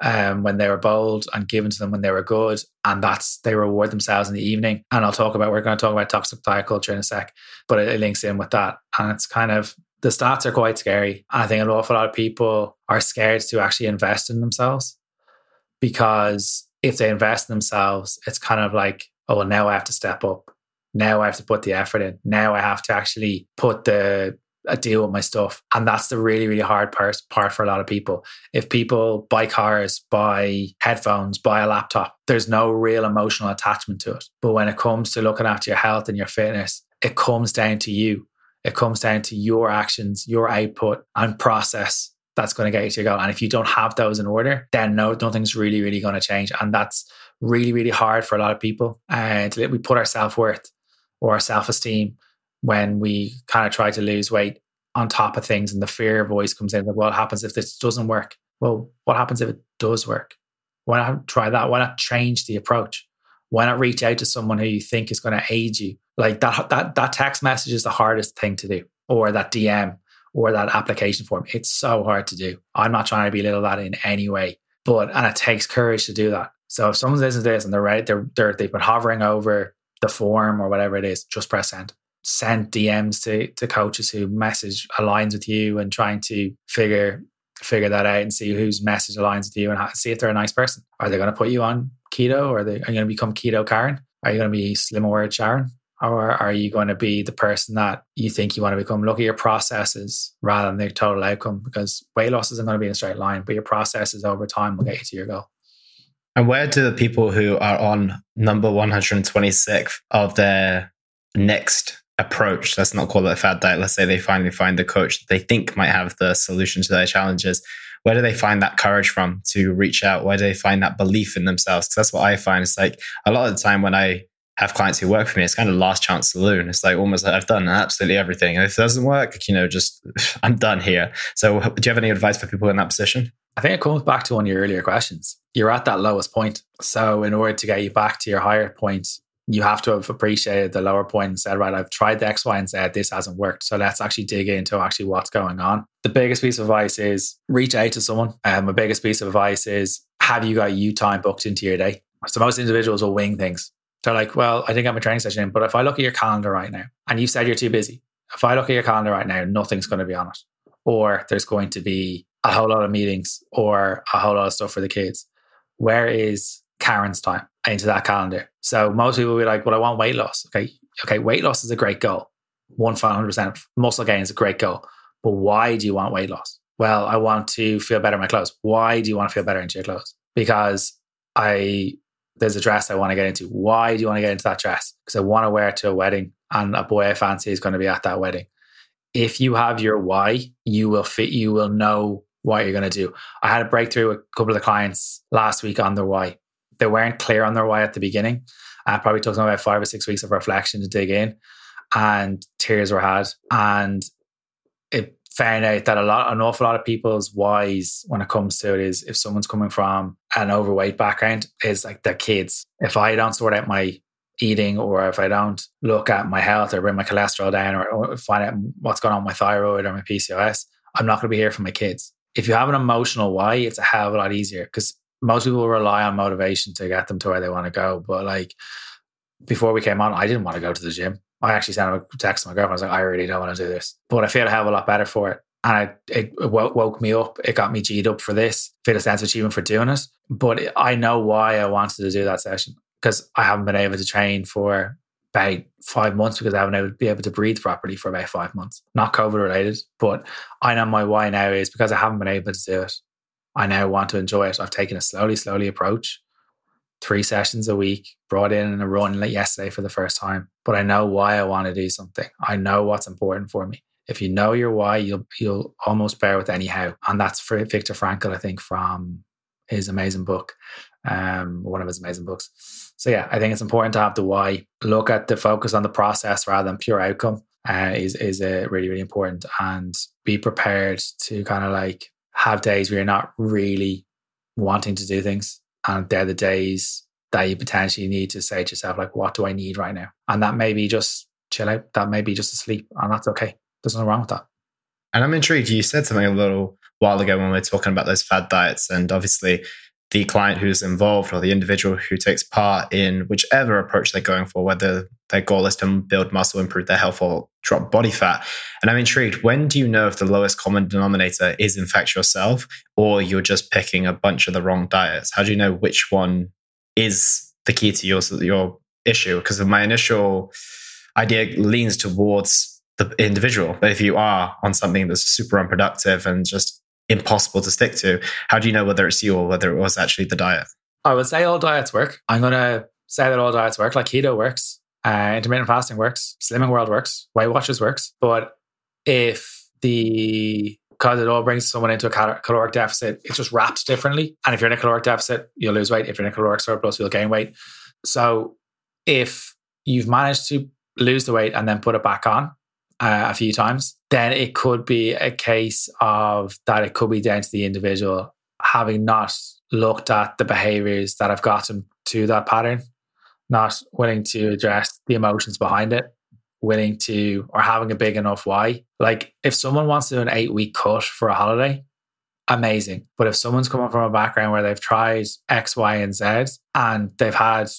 um, when they were bold and given to them when they were good, and that's they reward themselves in the evening. And I'll talk about we're going to talk about toxic diet culture in a sec, but it, it links in with that, and it's kind of the stats are quite scary. I think an awful lot of people are scared to actually invest in themselves because if they invest in themselves, it's kind of like, oh, well, now I have to step up now I have to put the effort in. Now I have to actually put the deal with my stuff. And that's the really, really hard part, part for a lot of people. If people buy cars, buy headphones, buy a laptop, there's no real emotional attachment to it. But when it comes to looking after your health and your fitness, it comes down to you. It comes down to your actions, your output and process that's going to get you to your goal. And if you don't have those in order, then no, nothing's really, really going to change. And that's really, really hard for a lot of people. And uh, we put our self worth or our self esteem when we kind of try to lose weight on top of things and the fear voice comes in like, what happens if this doesn't work? Well, what happens if it does work? Why not try that? Why not change the approach? Why not reach out to someone who you think is going to aid you? Like that, that, that text message is the hardest thing to do, or that DM, or that application form. It's so hard to do. I'm not trying to belittle that in any way, but and it takes courage to do that. So if someone's listening to this and they're right, they're, they're they've been hovering over the form or whatever it is, just press send. Send DMs to, to coaches who message aligns with you and trying to figure figure that out and see whose message aligns with you and see if they're a nice person. Are they going to put you on keto or are, they, are you going to become keto Karen? Are you going to be slim aware Sharon? Or are you going to be the person that you think you want to become? Look at your processes rather than the total outcome because weight loss isn't going to be in a straight line, but your processes over time will get you to your goal. And where do the people who are on number 126 of their next approach, let's not call it a fad diet, let's say they finally find the coach that they think might have the solution to their challenges, where do they find that courage from to reach out? Where do they find that belief in themselves? Because that's what I find. It's like a lot of the time when I have clients who work for me, it's kind of last chance saloon. It's like almost like I've done absolutely everything. And if it doesn't work, you know, just I'm done here. So do you have any advice for people in that position? I think it comes back to one of your earlier questions. You're at that lowest point. So in order to get you back to your higher point, you have to have appreciated the lower point and said, right, I've tried the X, Y, and Z. This hasn't worked. So let's actually dig into actually what's going on. The biggest piece of advice is reach out to someone. Um, my biggest piece of advice is have you got you time booked into your day? So most individuals will wing things. They're like, well, I think I'm a training session but if I look at your calendar right now and you said you're too busy, if I look at your calendar right now, nothing's going to be on it. Or there's going to be a whole lot of meetings or a whole lot of stuff for the kids. Where is Karen's time into that calendar? So most people will be like, well, I want weight loss. Okay. Okay. Weight loss is a great goal. 100% muscle gain is a great goal. But why do you want weight loss? Well, I want to feel better in my clothes. Why do you want to feel better into your clothes? because I there's a dress I want to get into. Why do you want to get into that dress? Because I want to wear it to a wedding and a boy I fancy is going to be at that wedding. If you have your why, you will fit, you will know what you're going to do. I had a breakthrough with a couple of clients last week on their why. They weren't clear on their why at the beginning. Uh, I probably took them about five or six weeks of reflection to dig in, and tears were had. And it found out that a lot, an awful lot of people's whys when it comes to it is if someone's coming from an overweight background, is like their kids. If I don't sort out my eating or if I don't look at my health or bring my cholesterol down or, or find out what's going on with my thyroid or my PCOS, I'm not going to be here for my kids. If you have an emotional why, it's a hell of a lot easier because most people rely on motivation to get them to where they want to go. But like before we came on, I didn't want to go to the gym. I actually sent a text to my girlfriend. I was like, I really don't want to do this, but I feel a hell of a lot better for it. And it, it woke me up. It got me G'd up for this. Feel a sense of achievement for doing it. But I know why I wanted to do that session because I haven't been able to train for about five months because I haven't able to be able to breathe properly for about five months. Not COVID related, but I know my why now is because I haven't been able to do it. I now want to enjoy it. I've taken a slowly, slowly approach. Three sessions a week, brought in and a run yesterday for the first time. But I know why I want to do something. I know what's important for me. If you know your why, you'll you'll almost bear with anyhow. And that's for Viktor Frankl, I think, from his amazing book, um, one of his amazing books. So yeah, I think it's important to have the why. Look at the focus on the process rather than pure outcome. Uh, is is uh, really really important, and be prepared to kind of like have days where you're not really wanting to do things, and they're the days that you potentially need to say to yourself like, "What do I need right now?" And that may be just chill out. That may be just asleep, and that's okay. There's nothing wrong with that. And I'm intrigued. You said something a little while ago when we were talking about those fad diets, and obviously the client who's involved or the individual who takes part in whichever approach they're going for, whether their goal is to build muscle, improve their health, or drop body fat. And I'm intrigued, when do you know if the lowest common denominator is in fact yourself, or you're just picking a bunch of the wrong diets? How do you know which one is the key to your, your issue? Because my initial idea leans towards the individual. But if you are on something that's super unproductive and just impossible to stick to. How do you know whether it's you or whether it was actually the diet? I would say all diets work. I'm going to say that all diets work. Like keto works, uh, intermittent fasting works, Slimming World works, Weight Watchers works. But if the because it all brings someone into a cal- caloric deficit, it's just wrapped differently. And if you're in a caloric deficit, you'll lose weight. If you're in a caloric surplus, you'll gain weight. So if you've managed to lose the weight and then put it back on, uh, a few times, then it could be a case of that it could be down to the individual having not looked at the behaviors that have gotten to that pattern, not willing to address the emotions behind it, willing to, or having a big enough why. Like if someone wants to do an eight week cut for a holiday, amazing. But if someone's coming from a background where they've tried X, Y, and Z and they've had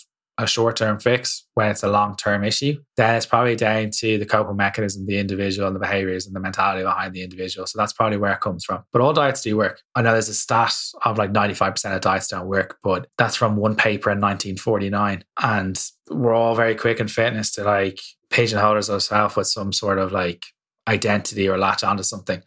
a short term fix when it's a long term issue, then it's probably down to the coping mechanism, the individual, and the behaviors and the mentality behind the individual. So that's probably where it comes from. But all diets do work. I know there's a stat of like 95% of diets don't work, but that's from one paper in 1949. And we're all very quick in fitness to like pigeonhole ourselves with some sort of like identity or latch onto something.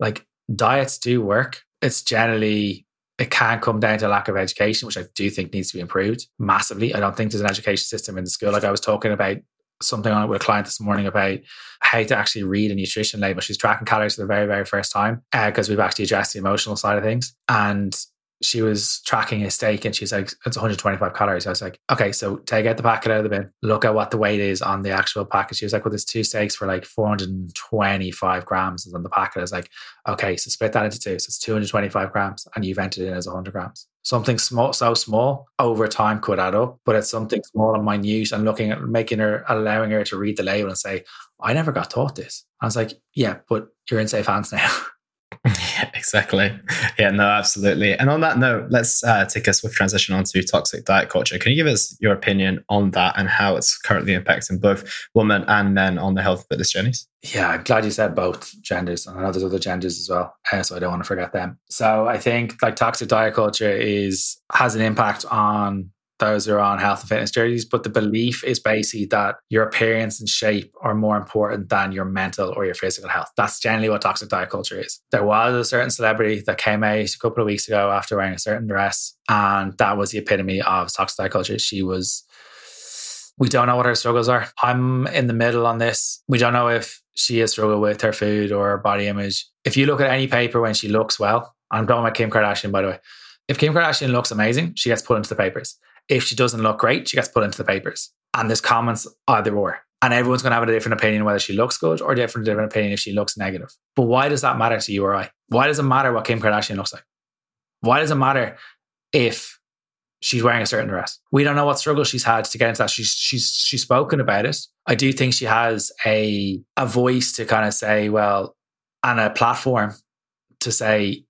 Like diets do work. It's generally it can come down to lack of education, which I do think needs to be improved massively. I don't think there's an education system in the school. Like I was talking about something on it with a client this morning about how to actually read a nutrition label. She's tracking calories for the very, very first time because uh, we've actually addressed the emotional side of things. And she was tracking a steak and she's like, it's 125 calories. I was like, okay, so take out the packet out of the bin, look at what the weight is on the actual packet. She was like, well, there's two steaks for like 425 grams is on the packet. I was like, okay, so split that into two. So it's 225 grams and you've entered it as 100 grams. Something small, so small over time could add up, but it's something small and minute and looking at making her, allowing her to read the label and say, I never got taught this. I was like, yeah, but you're in safe hands now. exactly. Yeah, no, absolutely. And on that note, let's uh, take a swift transition onto toxic diet culture. Can you give us your opinion on that and how it's currently impacting both women and men on the health fitness journeys? Yeah, I'm glad you said both genders. And I know there's other genders as well, uh, so I don't want to forget them. So I think like toxic diet culture is has an impact on those who are on health and fitness journeys. but the belief is basically that your appearance and shape are more important than your mental or your physical health. That's generally what toxic diet culture is. There was a certain celebrity that came out a couple of weeks ago after wearing a certain dress, and that was the epitome of toxic diet culture. She was we don't know what her struggles are. I'm in the middle on this. We don't know if she has struggled with her food or her body image. If you look at any paper when she looks well, I'm talking about Kim Kardashian, by the way. If Kim Kardashian looks amazing, she gets put into the papers. If she doesn't look great, she gets put into the papers. And there's comments either or. And everyone's going to have a different opinion whether she looks good or different different opinion if she looks negative. But why does that matter to you or I? Why does it matter what Kim Kardashian looks like? Why does it matter if she's wearing a certain dress? We don't know what struggle she's had to get into that. She's she's she's spoken about it. I do think she has a a voice to kind of say, well, and a platform to say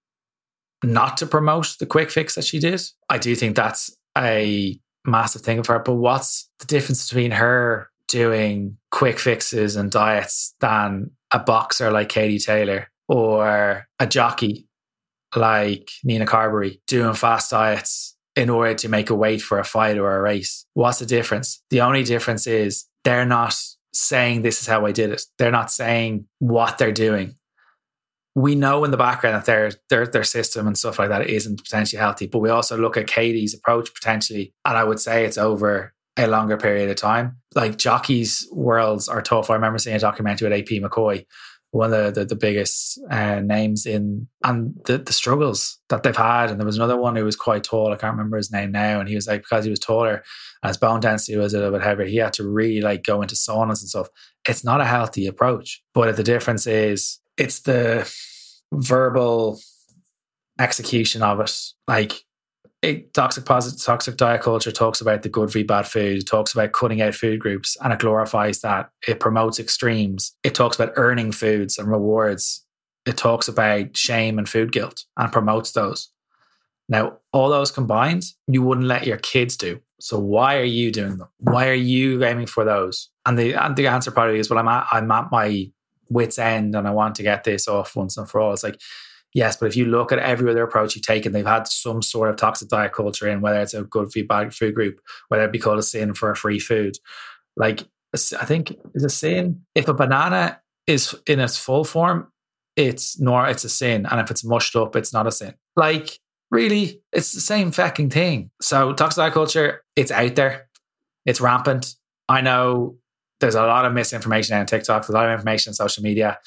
not to promote the quick fix that she did. I do think that's a massive thing for her. But what's the difference between her doing quick fixes and diets than a boxer like Katie Taylor or a jockey like Nina Carberry doing fast diets in order to make a weight for a fight or a race? What's the difference? The only difference is they're not saying this is how I did it. They're not saying what they're doing we know in the background that their their their system and stuff like that isn't potentially healthy. But we also look at Katie's approach potentially, and I would say it's over a longer period of time. Like jockeys' worlds are tough. I remember seeing a documentary with AP McCoy, one of the the, the biggest uh, names in, and the the struggles that they've had. And there was another one who was quite tall. I can't remember his name now, and he was like because he was taller, and his bone density was a little bit heavier. He had to really like go into saunas and stuff. It's not a healthy approach, but the difference is it's the verbal execution of it. Like it, toxic positive, toxic diet culture talks about the good v bad food. Talks about cutting out food groups, and it glorifies that. It promotes extremes. It talks about earning foods and rewards. It talks about shame and food guilt and promotes those. Now, all those combined, you wouldn't let your kids do. So why are you doing them? Why are you aiming for those? And the and the answer probably is, well, I'm at, I'm at my wits end and I want to get this off once and for all. It's like, yes, but if you look at every other approach you've taken, they've had some sort of toxic diet culture in, whether it's a good food, bad food group, whether it be called a sin for a free food. Like, I think it's a sin. If a banana is in its full form, it's nor it's a sin. And if it's mushed up, it's not a sin. Like, really, it's the same fucking thing. So toxic diet culture, it's out there. It's rampant. I know there's a lot of misinformation on TikTok, a lot of information on social media.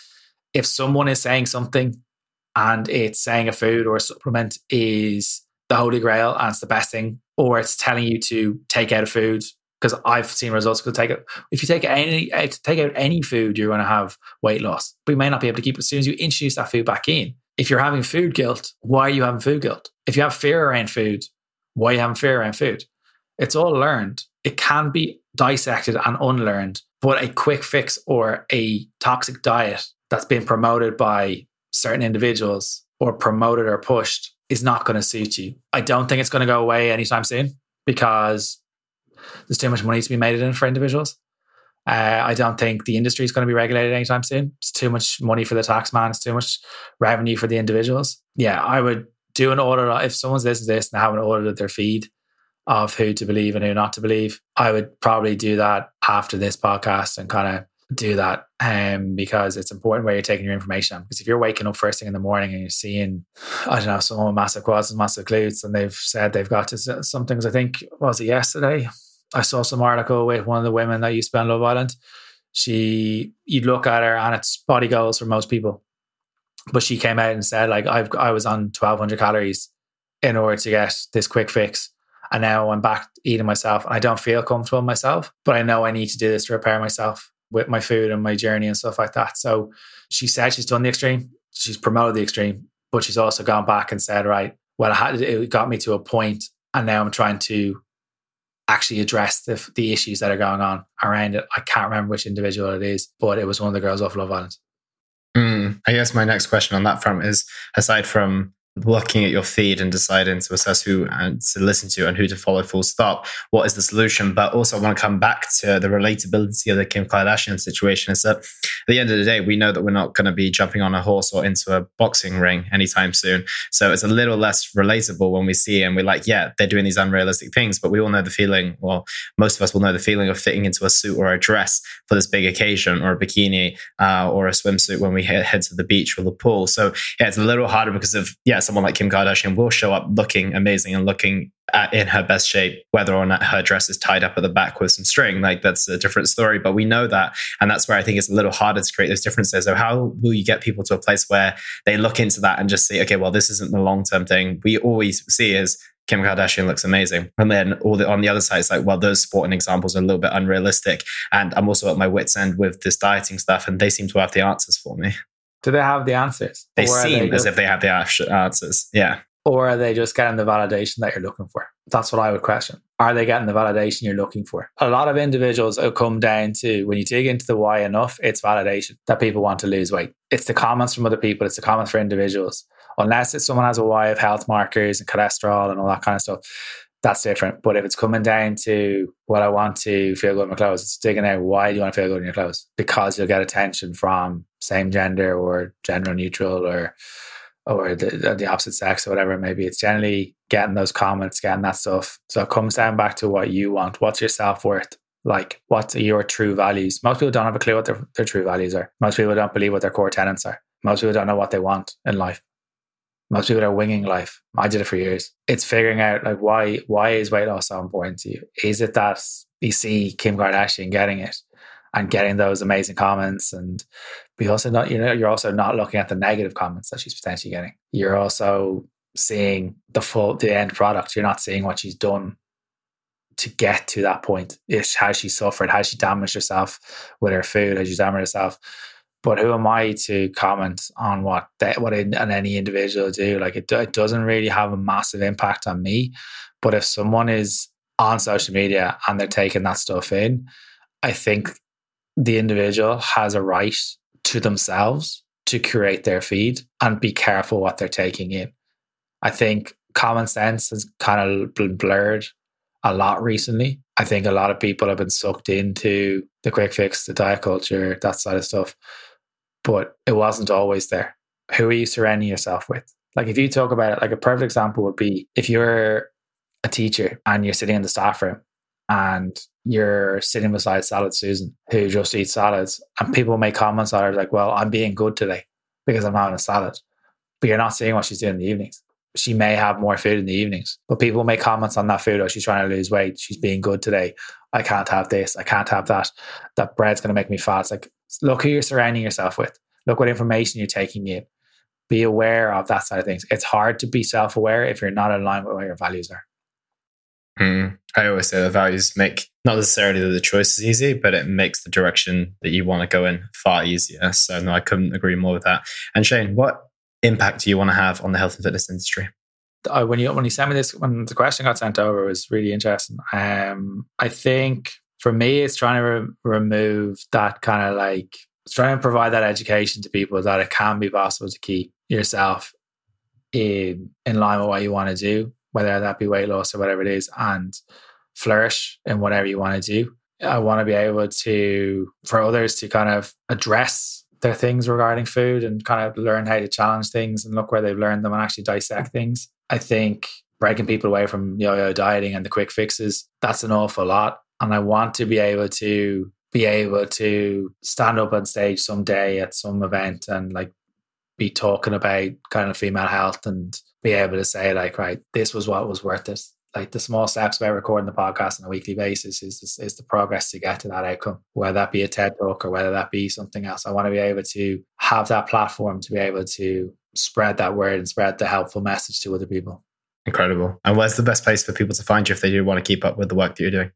If someone is saying something and it's saying a food or a supplement is the holy grail and it's the best thing, or it's telling you to take out a food, because I've seen results. Because take it, if you take any eh, take out any food, you're going to have weight loss. But you may not be able to keep it as soon as you introduce that food back in. If you're having food guilt, why are you having food guilt? If you have fear around food, why are you having fear around food? It's all learned. It can be dissected and unlearned. But a quick fix or a toxic diet that's been promoted by certain individuals or promoted or pushed is not going to suit you. I don't think it's going to go away anytime soon because there's too much money to be made in for individuals. Uh, I don't think the industry is going to be regulated anytime soon. It's too much money for the tax man. It's too much revenue for the individuals. Yeah, I would do an audit. If someone's listening to this and they haven't audited their feed, of who to believe and who not to believe. I would probably do that after this podcast and kind of do that um, because it's important where you're taking your information. Because if you're waking up first thing in the morning and you're seeing, I don't know, someone massive quads and massive glutes, and they've said they've got to some things. I think was it yesterday? I saw some article with one of the women that used to be on Love Island. She, you'd look at her and it's body goals for most people, but she came out and said like I've I was on 1200 calories in order to get this quick fix and now I'm back eating myself and I don't feel comfortable myself, but I know I need to do this to repair myself with my food and my journey and stuff like that. So she said she's done the extreme, she's promoted the extreme, but she's also gone back and said, right, well, it got me to a point and now I'm trying to actually address the, the issues that are going on around it. I can't remember which individual it is, but it was one of the girls off Love Island. Mm, I guess my next question on that front is aside from looking at your feed and deciding to assess who and to listen to and who to follow full stop. What is the solution? But also i want to come back to the relatability of the kim kardashian situation is that at the end of the day we know that we're not going to be jumping on a horse or into a boxing ring anytime soon. So it's a little less relatable when we see and we're like yeah they're doing these unrealistic things but we all know the feeling well most of us will know the feeling of fitting into a suit or a dress for this big occasion or a bikini uh, or a swimsuit when we head, head to the beach or the pool. So yeah it's a little harder because of yeah someone like Kim Kardashian will show up looking amazing and looking at, in her best shape, whether or not her dress is tied up at the back with some string. Like that's a different story, but we know that. And that's where I think it's a little harder to create those differences. So, how will you get people to a place where they look into that and just see, okay, well, this isn't the long term thing? We always see is Kim Kardashian looks amazing. And then all the, on the other side, it's like, well, those sporting examples are a little bit unrealistic. And I'm also at my wits' end with this dieting stuff, and they seem to have the answers for me. Do they have the answers? They seem they as if they have the answers. Yeah. Or are they just getting the validation that you're looking for? That's what I would question. Are they getting the validation you're looking for? A lot of individuals come down to when you dig into the why enough, it's validation that people want to lose weight. It's the comments from other people, it's the comments for individuals. Unless it's someone has a why of health markers and cholesterol and all that kind of stuff, that's different. But if it's coming down to what I want to feel good in my clothes, it's digging out why do you want to feel good in your clothes? Because you'll get attention from same gender or gender neutral or or the, the opposite sex or whatever maybe it's generally getting those comments getting that stuff. So it comes down back to what you want. What's your self-worth? Like what are your true values? Most people don't have a clue what their, their true values are. Most people don't believe what their core tenants are. Most people don't know what they want in life. Most people are winging life. I did it for years. It's figuring out like why why is weight loss so important to you? Is it that you see Kim Kardashian getting it and getting those amazing comments and also not you know you're also not looking at the negative comments that she's potentially getting. You're also seeing the full the end product. You're not seeing what she's done to get to that point. Is has she suffered? how she damaged herself with her food? how she damaged herself? But who am I to comment on what they, what in, any individual do? Like it, it doesn't really have a massive impact on me. But if someone is on social media and they're taking that stuff in, I think the individual has a right to themselves to create their feed and be careful what they're taking in. I think common sense has kind of been blurred a lot recently. I think a lot of people have been sucked into the quick fix, the diet culture, that side of stuff but it wasn't always there. Who are you surrounding yourself with? Like if you talk about it, like a perfect example would be if you're a teacher and you're sitting in the staff room and you're sitting beside Salad Susan, who just eats salads, and people make comments on her like, "Well, I'm being good today because I'm having a salad," but you're not seeing what she's doing in the evenings. She may have more food in the evenings, but people make comments on that food. Oh, she's trying to lose weight. She's being good today. I can't have this. I can't have that. That bread's going to make me fat. It's like Look who you're surrounding yourself with. Look what information you're taking in. Be aware of that side of things. It's hard to be self aware if you're not aligned with what your values are. Mm. I always say the values make not necessarily that the choice is easy, but it makes the direction that you want to go in far easier. So, no, I couldn't agree more with that. And Shane, what impact do you want to have on the health and fitness industry? Uh, when you when you sent me this, when the question got sent over, it was really interesting. Um, I think for me, it's trying to re- remove that kind of like trying to provide that education to people that it can be possible to keep yourself in in line with what you want to do, whether that be weight loss or whatever it is, and flourish in whatever you want to do. I want to be able to for others to kind of address their things regarding food and kind of learn how to challenge things and look where they've learned them and actually dissect mm-hmm. things. I think breaking people away from yo-yo dieting and the quick fixes, that's an awful lot and I want to be able to be able to stand up on stage someday at some event and like be talking about kind of female health and be able to say like right this was what was worth it like the small steps by recording the podcast on a weekly basis is, is the progress to get to that outcome whether that be a ted talk or whether that be something else. I want to be able to have that platform to be able to spread that word and spread the helpful message to other people. Incredible. And where's the best place for people to find you if they do want to keep up with the work that you're doing?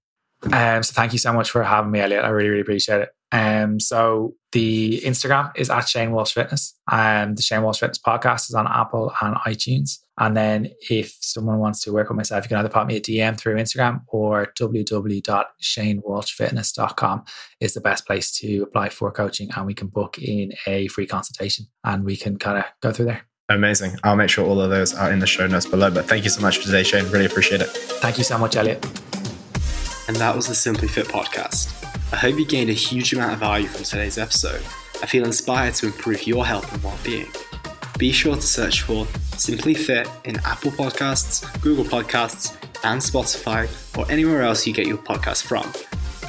Um, so thank you so much for having me, Elliot. I really, really appreciate it. Um, so the Instagram is at Shane Walsh Fitness. and um, the Shane Walsh Fitness podcast is on Apple and iTunes. And then if someone wants to work with myself, you can either pop me a DM through Instagram or www.shanewalshfitness.com is the best place to apply for coaching and we can book in a free consultation and we can kind of go through there. Amazing. I'll make sure all of those are in the show notes below. But thank you so much for today, Shane. Really appreciate it. Thank you so much, Elliot. And that was the Simply Fit podcast. I hope you gained a huge amount of value from today's episode. I feel inspired to improve your health and well being. Be sure to search for Simply Fit in Apple Podcasts, Google Podcasts, and Spotify, or anywhere else you get your podcast from.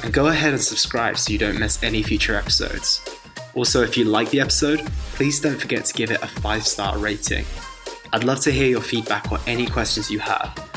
And go ahead and subscribe so you don't miss any future episodes. Also, if you like the episode, please don't forget to give it a five star rating. I'd love to hear your feedback or any questions you have.